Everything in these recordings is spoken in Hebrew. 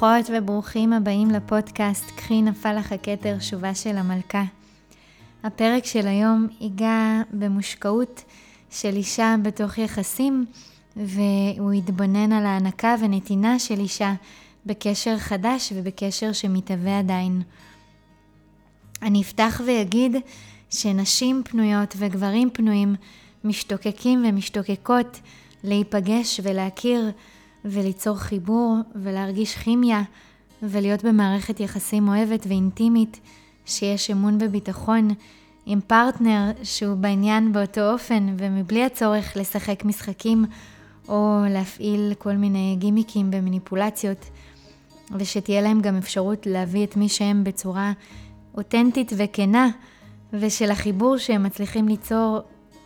ברוכות וברוכים הבאים לפודקאסט "קחי נפל לך הכתר, שובה של המלכה". הפרק של היום ייגע במושקעות של אישה בתוך יחסים, והוא יתבונן על ההענקה ונתינה של אישה בקשר חדש ובקשר שמתהווה עדיין. אני אפתח ואגיד שנשים פנויות וגברים פנויים משתוקקים ומשתוקקות להיפגש ולהכיר וליצור חיבור ולהרגיש כימיה ולהיות במערכת יחסים אוהבת ואינטימית, שיש אמון וביטחון עם פרטנר שהוא בעניין באותו אופן ומבלי הצורך לשחק משחקים או להפעיל כל מיני גימיקים ומניפולציות, ושתהיה להם גם אפשרות להביא את מי שהם בצורה אותנטית וכנה, ושלחיבור שהם מצליחים ליצור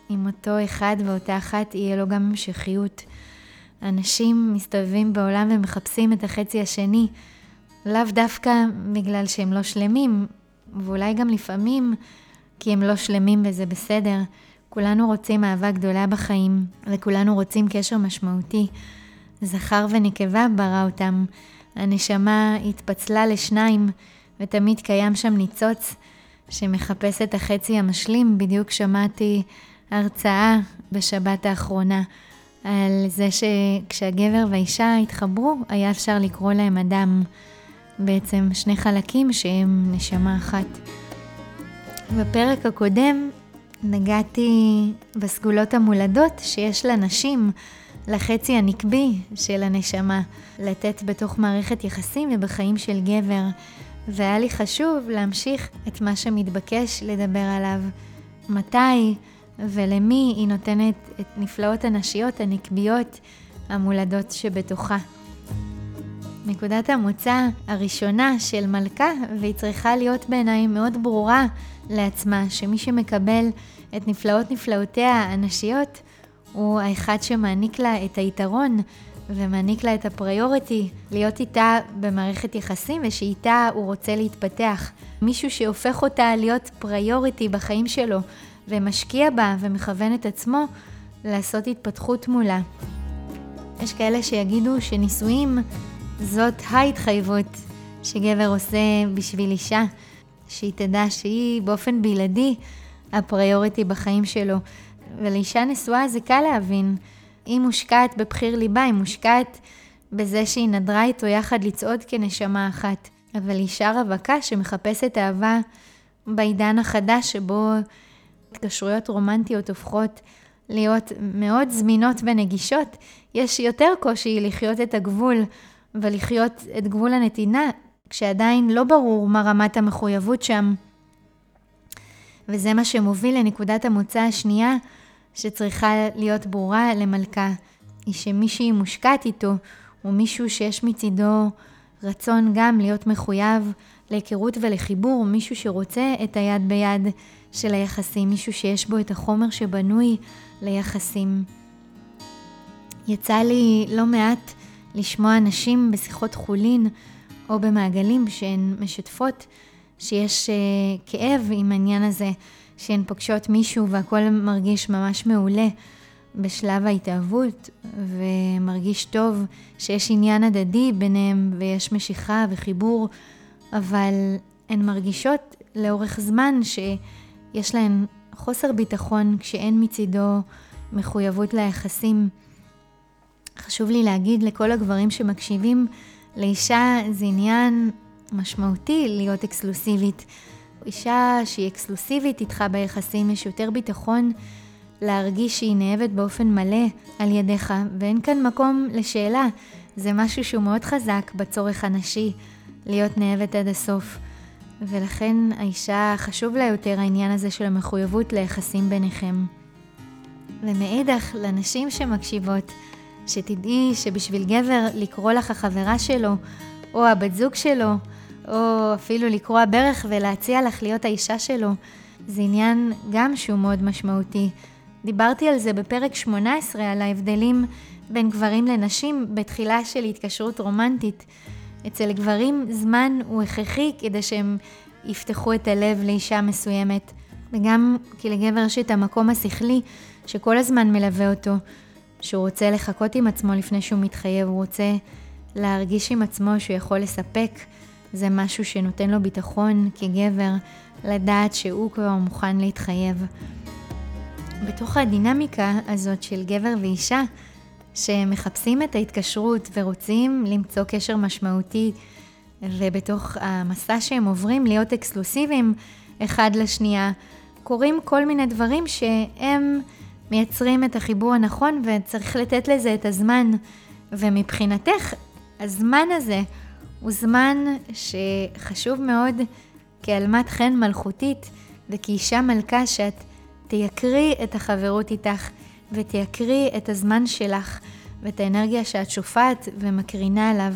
עם אותו אחד ואותה אחת יהיה לו גם המשכיות. אנשים מסתובבים בעולם ומחפשים את החצי השני, לאו דווקא בגלל שהם לא שלמים, ואולי גם לפעמים כי הם לא שלמים וזה בסדר. כולנו רוצים אהבה גדולה בחיים, וכולנו רוצים קשר משמעותי. זכר ונקבה ברא אותם. הנשמה התפצלה לשניים, ותמיד קיים שם ניצוץ שמחפש את החצי המשלים. בדיוק שמעתי הרצאה בשבת האחרונה על זה שכשהגבר והאישה התחברו, היה אפשר לקרוא להם אדם. בעצם שני חלקים שהם נשמה אחת. בפרק הקודם נגעתי בסגולות המולדות שיש לנשים, לחצי הנקבי של הנשמה, לתת בתוך מערכת יחסים ובחיים של גבר, והיה לי חשוב להמשיך את מה שמתבקש לדבר עליו. מתי ולמי היא נותנת את נפלאות הנשיות הנקביות המולדות שבתוכה. נקודת המוצא הראשונה של מלכה, והיא צריכה להיות בעיניי מאוד ברורה לעצמה, שמי שמקבל את נפלאות נפלאותיה הנשיות, הוא האחד שמעניק לה את היתרון ומעניק לה את הפריוריטי להיות איתה במערכת יחסים ושאיתה הוא רוצה להתפתח. מישהו שהופך אותה להיות פריוריטי בחיים שלו ומשקיע בה ומכוון את עצמו לעשות התפתחות מולה. יש כאלה שיגידו שנישואים זאת ההתחייבות שגבר עושה בשביל אישה, שהיא תדע שהיא באופן בלעדי הפריוריטי בחיים שלו. ולאישה נשואה זה קל להבין. היא מושקעת בבחיר ליבה, היא מושקעת בזה שהיא נדרה איתו יחד לצעוד כנשמה אחת. אבל אישה רווקה שמחפשת אהבה בעידן החדש שבו התקשרויות רומנטיות הופכות להיות מאוד זמינות ונגישות, יש יותר קושי לחיות את הגבול ולחיות את גבול הנתינה, כשעדיין לא ברור מה רמת המחויבות שם. וזה מה שמוביל לנקודת המוצא השנייה שצריכה להיות ברורה למלכה, היא שמי שהיא מושקעת איתו הוא מישהו שיש מצידו רצון גם להיות מחויב להיכרות ולחיבור, מישהו שרוצה את היד ביד של היחסים, מישהו שיש בו את החומר שבנוי ליחסים. יצא לי לא מעט לשמוע נשים בשיחות חולין או במעגלים שהן משתפות שיש uh, כאב עם העניין הזה, שהן פוגשות מישהו והכל מרגיש ממש מעולה בשלב ההתאהבות, ומרגיש טוב שיש עניין הדדי ביניהם ויש משיכה וחיבור, אבל הן מרגישות לאורך זמן שיש להן חוסר ביטחון כשאין מצידו מחויבות ליחסים. חשוב לי להגיד לכל הגברים שמקשיבים, לאישה זה עניין משמעותי להיות אקסקלוסיבית. אישה שהיא אקסקלוסיבית איתך ביחסים, יש יותר ביטחון להרגיש שהיא נאהבת באופן מלא על ידיך, ואין כאן מקום לשאלה. זה משהו שהוא מאוד חזק בצורך הנשי, להיות נאהבת עד הסוף. ולכן האישה חשוב לה יותר העניין הזה של המחויבות ליחסים ביניכם. ומאידך, לנשים שמקשיבות, שתדעי שבשביל גבר לקרוא לך החברה שלו, או הבת זוג שלו, או אפילו לקרוא הברך ולהציע לך להיות האישה שלו, זה עניין גם שהוא מאוד משמעותי. דיברתי על זה בפרק 18, על ההבדלים בין גברים לנשים בתחילה של התקשרות רומנטית. אצל גברים זמן הוא הכרחי כדי שהם יפתחו את הלב לאישה מסוימת, וגם כי לגבר יש את המקום השכלי שכל הזמן מלווה אותו, שהוא רוצה לחכות עם עצמו לפני שהוא מתחייב, הוא רוצה להרגיש עם עצמו שהוא יכול לספק, זה משהו שנותן לו ביטחון כגבר, לדעת שהוא כבר מוכן להתחייב. בתוך הדינמיקה הזאת של גבר ואישה, שמחפשים את ההתקשרות ורוצים למצוא קשר משמעותי, ובתוך המסע שהם עוברים להיות אקסקלוסיביים אחד לשנייה, קורים כל מיני דברים שהם מייצרים את החיבור הנכון וצריך לתת לזה את הזמן. ומבחינתך, הזמן הזה הוא זמן שחשוב מאוד כאלמת חן מלכותית וכאישה מלכה שאת תייקרי את החברות איתך ותייקרי את הזמן שלך ואת האנרגיה שאת שופעת ומקרינה עליו.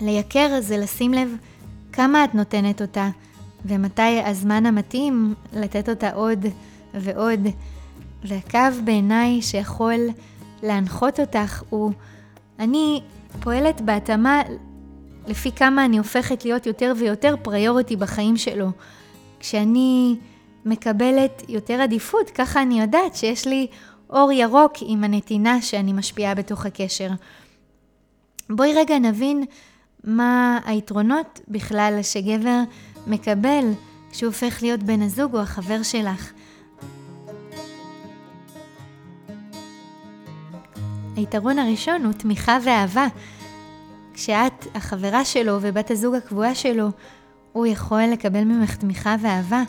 לייקר זה לשים לב כמה את נותנת אותה ומתי הזמן המתאים לתת אותה עוד ועוד. והקו בעיניי שיכול להנחות אותך הוא, אני פועלת בהתאמה לפי כמה אני הופכת להיות יותר ויותר פריוריטי בחיים שלו. כשאני מקבלת יותר עדיפות, ככה אני יודעת שיש לי אור ירוק עם הנתינה שאני משפיעה בתוך הקשר. בואי רגע נבין מה היתרונות בכלל שגבר מקבל כשהוא הופך להיות בן הזוג או החבר שלך. היתרון הראשון הוא תמיכה ואהבה. כשאת החברה שלו ובת הזוג הקבועה שלו, הוא יכול לקבל ממך תמיכה ואהבה.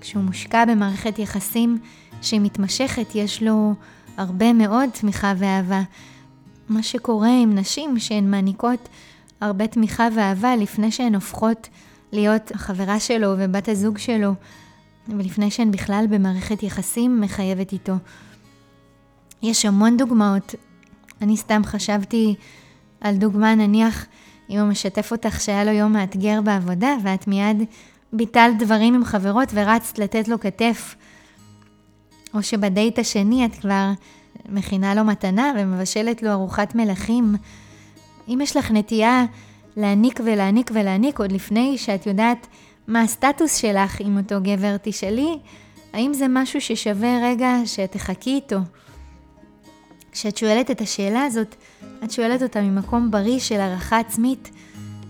כשהוא מושקע במערכת יחסים שהיא מתמשכת, יש לו הרבה מאוד תמיכה ואהבה. מה שקורה עם נשים שהן מעניקות הרבה תמיכה ואהבה לפני שהן הופכות להיות החברה שלו ובת הזוג שלו, ולפני שהן בכלל במערכת יחסים מחייבת איתו. יש המון דוגמאות. אני סתם חשבתי על דוגמה, נניח, אם הוא משתף אותך שהיה לו יום מאתגר בעבודה, ואת מיד ביטלת דברים עם חברות ורצת לתת לו כתף, או שבדייט השני את כבר מכינה לו מתנה ומבשלת לו ארוחת מלכים. אם יש לך נטייה להעניק ולהעניק ולהעניק עוד לפני שאת יודעת מה הסטטוס שלך עם אותו גבר, תשאלי האם זה משהו ששווה רגע שתחכי איתו. כשאת שואלת את השאלה הזאת, את שואלת אותה ממקום בריא של הערכה עצמית,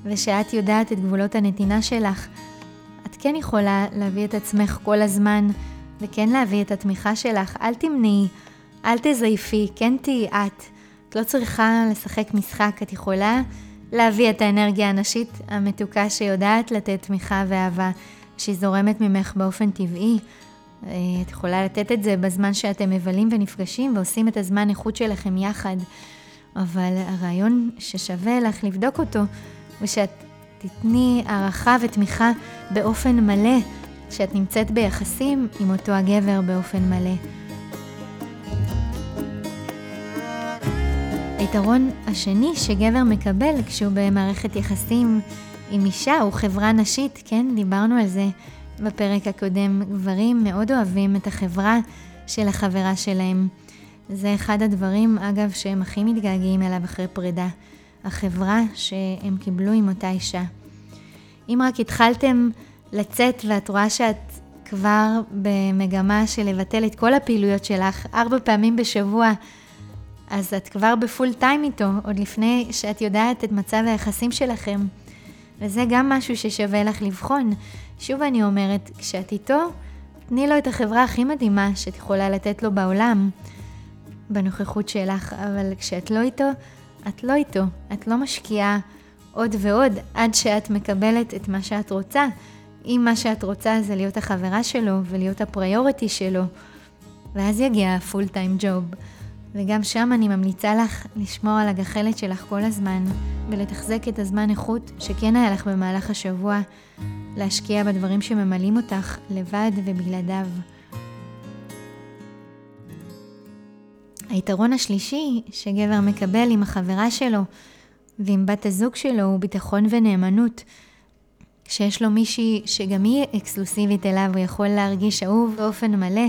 ושאת יודעת את גבולות הנתינה שלך. כן יכולה להביא את עצמך כל הזמן, וכן להביא את התמיכה שלך. אל תמנעי, אל תזייפי, כן תהיי את. את לא צריכה לשחק משחק, את יכולה להביא את האנרגיה הנשית המתוקה שיודעת לתת תמיכה ואהבה, שהיא זורמת ממך באופן טבעי. אה, את יכולה לתת את זה בזמן שאתם מבלים ונפגשים ועושים את הזמן איכות שלכם יחד. אבל הרעיון ששווה לך לבדוק אותו, הוא שאת תתני הערכה ותמיכה באופן מלא, שאת נמצאת ביחסים עם אותו הגבר באופן מלא. היתרון השני שגבר מקבל כשהוא במערכת יחסים עם אישה הוא חברה נשית, כן, דיברנו על זה בפרק הקודם. גברים מאוד אוהבים את החברה של החברה שלהם. זה אחד הדברים, אגב, שהם הכי מתגעגעים אליו אחרי פרידה. החברה שהם קיבלו עם אותה אישה. אם רק התחלתם לצאת ואת רואה שאת כבר במגמה של לבטל את כל הפעילויות שלך ארבע פעמים בשבוע, אז את כבר בפול טיים איתו, עוד לפני שאת יודעת את מצב היחסים שלכם. וזה גם משהו ששווה לך לבחון. שוב אני אומרת, כשאת איתו, תני לו את החברה הכי מדהימה שאת יכולה לתת לו בעולם, בנוכחות שלך, אבל כשאת לא איתו, את לא איתו. את לא משקיעה עוד ועוד עד שאת מקבלת את מה שאת רוצה. אם מה שאת רוצה זה להיות החברה שלו ולהיות הפריוריטי שלו, ואז יגיע הפול טיים ג'וב. וגם שם אני ממליצה לך לשמור על הגחלת שלך כל הזמן, ולתחזק את הזמן איכות שכן היה לך במהלך השבוע, להשקיע בדברים שממלאים אותך לבד ובלעדיו. היתרון השלישי שגבר מקבל עם החברה שלו ועם בת הזוג שלו הוא ביטחון ונאמנות. כשיש לו מישהי שגם היא אקסקלוסיבית אליו, הוא יכול להרגיש אהוב באופן מלא.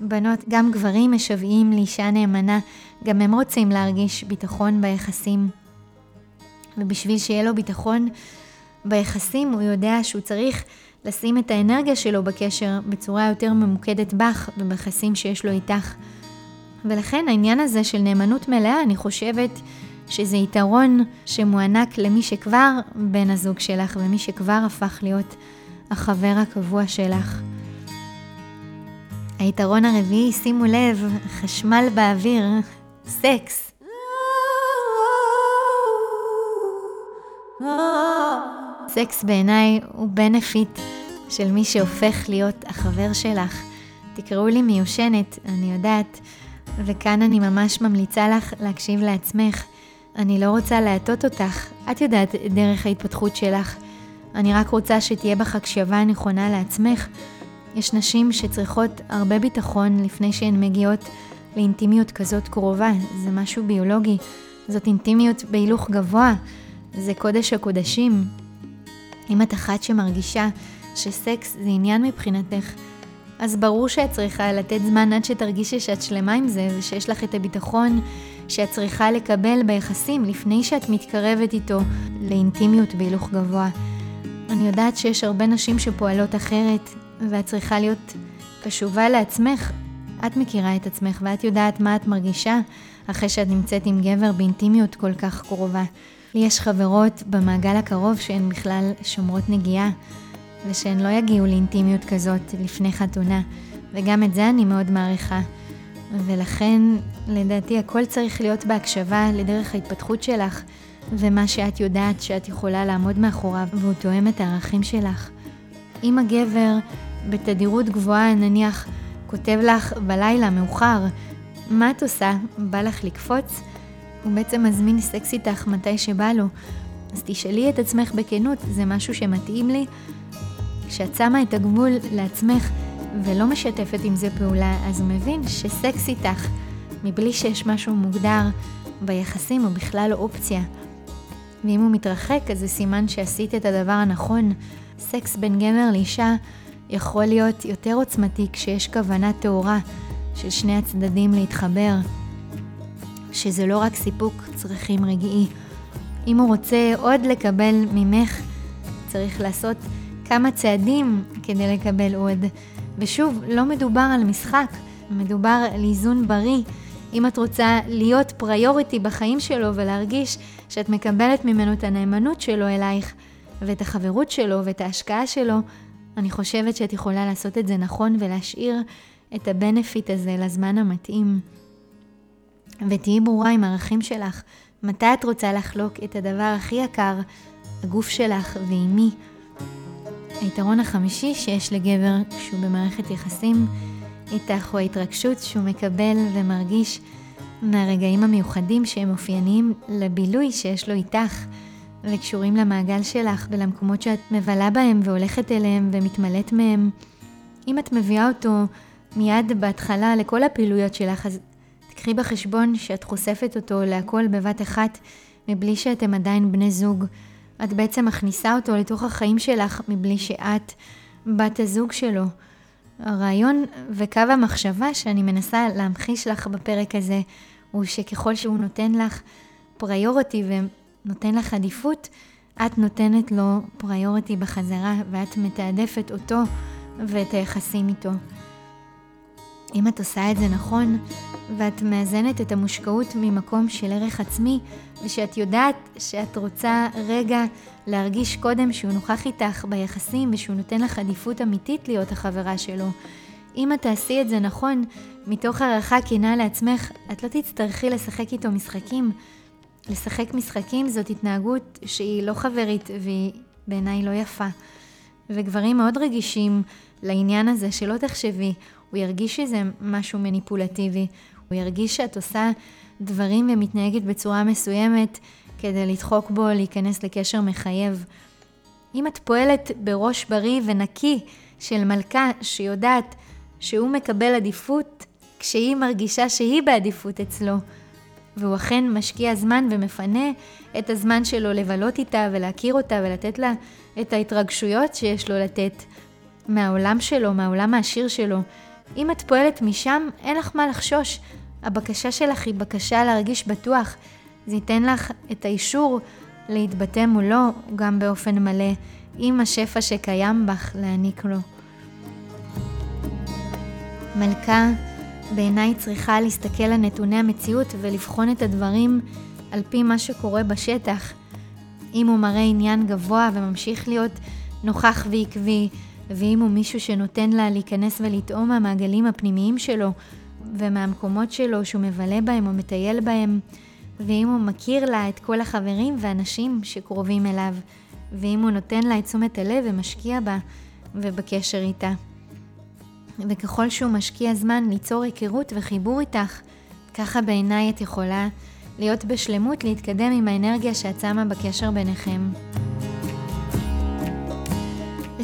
בנות, גם גברים משוועים לאישה נאמנה, גם הם רוצים להרגיש ביטחון ביחסים. ובשביל שיהיה לו ביטחון ביחסים, הוא יודע שהוא צריך לשים את האנרגיה שלו בקשר בצורה יותר ממוקדת בך וביחסים שיש לו איתך. ולכן העניין הזה של נאמנות מלאה, אני חושבת שזה יתרון שמוענק למי שכבר בן הזוג שלך ומי שכבר הפך להיות החבר הקבוע שלך. היתרון הרביעי, שימו לב, חשמל באוויר, סקס. סקס בעיניי הוא benefit של מי שהופך להיות החבר שלך. תקראו לי מיושנת, אני יודעת, וכאן אני ממש ממליצה לך להקשיב לעצמך. אני לא רוצה להטות אותך, את יודעת דרך ההתפתחות שלך. אני רק רוצה שתהיה בך הקשבה נכונה לעצמך. יש נשים שצריכות הרבה ביטחון לפני שהן מגיעות לאינטימיות כזאת קרובה, זה משהו ביולוגי. זאת אינטימיות בהילוך גבוה, זה קודש הקודשים. אם את אחת שמרגישה שסקס זה עניין מבחינתך, אז ברור שאת צריכה לתת זמן עד שתרגישי שאת שלמה עם זה, ושיש לך את הביטחון שאת צריכה לקבל ביחסים לפני שאת מתקרבת איתו לאינטימיות בהילוך גבוה. אני יודעת שיש הרבה נשים שפועלות אחרת, ואת צריכה להיות קשובה לעצמך. את מכירה את עצמך ואת יודעת מה את מרגישה אחרי שאת נמצאת עם גבר באינטימיות כל כך קרובה. לי יש חברות במעגל הקרוב שהן בכלל שומרות נגיעה, ושהן לא יגיעו לאינטימיות כזאת לפני חתונה, וגם את זה אני מאוד מעריכה. ולכן, לדעתי, הכל צריך להיות בהקשבה לדרך ההתפתחות שלך, ומה שאת יודעת שאת יכולה לעמוד מאחוריו, והוא תואם את הערכים שלך. אם הגבר בתדירות גבוהה, נניח, כותב לך בלילה מאוחר, מה את עושה? בא לך לקפוץ? הוא בעצם מזמין סקס איתך מתי שבא לו. אז תשאלי את עצמך בכנות, זה משהו שמתאים לי? כשאת שמה את הגבול לעצמך ולא משתפת עם זה פעולה, אז הוא מבין שסקס איתך, מבלי שיש משהו מוגדר ביחסים, הוא בכלל לא אופציה. ואם הוא מתרחק, אז זה סימן שעשית את הדבר הנכון. סקס בין גבר לאישה יכול להיות יותר עוצמתי כשיש כוונה טהורה של שני הצדדים להתחבר. שזה לא רק סיפוק צרכים רגעי. אם הוא רוצה עוד לקבל ממך, צריך לעשות כמה צעדים כדי לקבל עוד. ושוב, לא מדובר על משחק, מדובר על איזון בריא. אם את רוצה להיות פריוריטי בחיים שלו ולהרגיש שאת מקבלת ממנו את הנאמנות שלו אלייך, ואת החברות שלו ואת ההשקעה שלו, אני חושבת שאת יכולה לעשות את זה נכון ולהשאיר את הבנפיט הזה לזמן המתאים. ותהיי ברורה עם הערכים שלך, מתי את רוצה לחלוק את הדבר הכי יקר, הגוף שלך ועם מי. היתרון החמישי שיש לגבר כשהוא במערכת יחסים איתך הוא ההתרגשות שהוא מקבל ומרגיש מהרגעים המיוחדים שהם אופייניים לבילוי שיש לו איתך וקשורים למעגל שלך ולמקומות שאת מבלה בהם והולכת אליהם ומתמלאת מהם. אם את מביאה אותו מיד בהתחלה לכל הפעילויות שלך, אז קחי בחשבון שאת חושפת אותו להכל בבת אחת, מבלי שאתם עדיין בני זוג. את בעצם מכניסה אותו לתוך החיים שלך מבלי שאת בת הזוג שלו. הרעיון וקו המחשבה שאני מנסה להמחיש לך בפרק הזה, הוא שככל שהוא נותן לך פריוריטי ונותן לך עדיפות, את נותנת לו פריוריטי בחזרה ואת מתעדפת אותו ואת היחסים איתו. אם את עושה את זה נכון, ואת מאזנת את המושקעות ממקום של ערך עצמי, ושאת יודעת שאת רוצה רגע להרגיש קודם שהוא נוכח איתך ביחסים ושהוא נותן לך עדיפות אמיתית להיות החברה שלו. אם את תעשי את זה נכון, מתוך הערכה כנה לעצמך, את לא תצטרכי לשחק איתו משחקים. לשחק משחקים זאת התנהגות שהיא לא חברית והיא בעיניי לא יפה. וגברים מאוד רגישים לעניין הזה, שלא תחשבי, הוא ירגיש שזה משהו מניפולטיבי, הוא ירגיש שאת עושה דברים ומתנהגת בצורה מסוימת כדי לדחוק בו, להיכנס לקשר מחייב. אם את פועלת בראש בריא ונקי של מלכה שיודעת שהוא מקבל עדיפות כשהיא מרגישה שהיא בעדיפות אצלו, והוא אכן משקיע זמן ומפנה את הזמן שלו לבלות איתה ולהכיר אותה ולתת לה את ההתרגשויות שיש לו לתת מהעולם שלו, מהעולם העשיר שלו, אם את פועלת משם, אין לך מה לחשוש. הבקשה שלך היא בקשה להרגיש בטוח. זה ייתן לך את האישור להתבטא מולו גם באופן מלא, עם השפע שקיים בך להעניק לו. מלכה בעיניי צריכה להסתכל על נתוני המציאות ולבחון את הדברים על פי מה שקורה בשטח. אם הוא מראה עניין גבוה וממשיך להיות נוכח ועקבי, ואם הוא מישהו שנותן לה להיכנס ולטעום מהמעגלים הפנימיים שלו ומהמקומות שלו שהוא מבלה בהם או מטייל בהם, ואם הוא מכיר לה את כל החברים והאנשים שקרובים אליו, ואם הוא נותן לה את תשומת הלב ומשקיע בה ובקשר איתה. וככל שהוא משקיע זמן ליצור היכרות וחיבור איתך, ככה בעיניי את יכולה להיות בשלמות להתקדם עם האנרגיה שאת שמה בקשר ביניכם.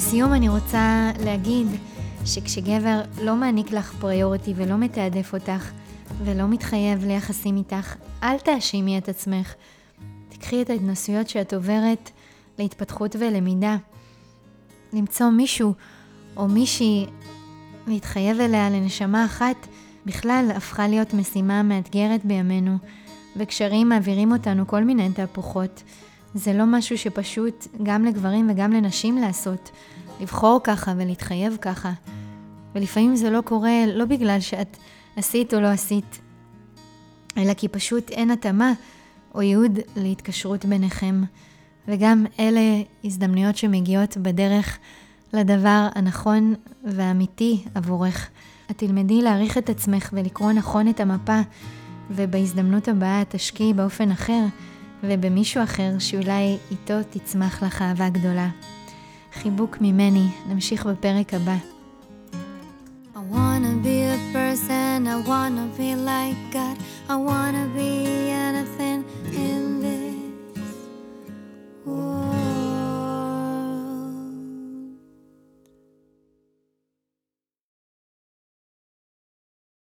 לסיום אני רוצה להגיד שכשגבר לא מעניק לך פריוריטי ולא מתעדף אותך ולא מתחייב ליחסים איתך, אל תאשימי את עצמך. תקחי את ההתנסויות שאת עוברת להתפתחות ולמידה. למצוא מישהו או מישהי להתחייב אליה לנשמה אחת בכלל הפכה להיות משימה מאתגרת בימינו, וקשרים מעבירים אותנו כל מיני תהפוכות. זה לא משהו שפשוט גם לגברים וגם לנשים לעשות, לבחור ככה ולהתחייב ככה. ולפעמים זה לא קורה לא בגלל שאת עשית או לא עשית, אלא כי פשוט אין התאמה או ייעוד להתקשרות ביניכם. וגם אלה הזדמנויות שמגיעות בדרך לדבר הנכון והאמיתי עבורך. את תלמדי להעריך את עצמך ולקרוא נכון את המפה, ובהזדמנות הבאה תשקיעי באופן אחר ובמישהו אחר שאולי איתו תצמח לך אהבה גדולה. חיבוק ממני, נמשיך בפרק הבא. I wanna be a person, I wanna be like God, I wanna be anything in this world.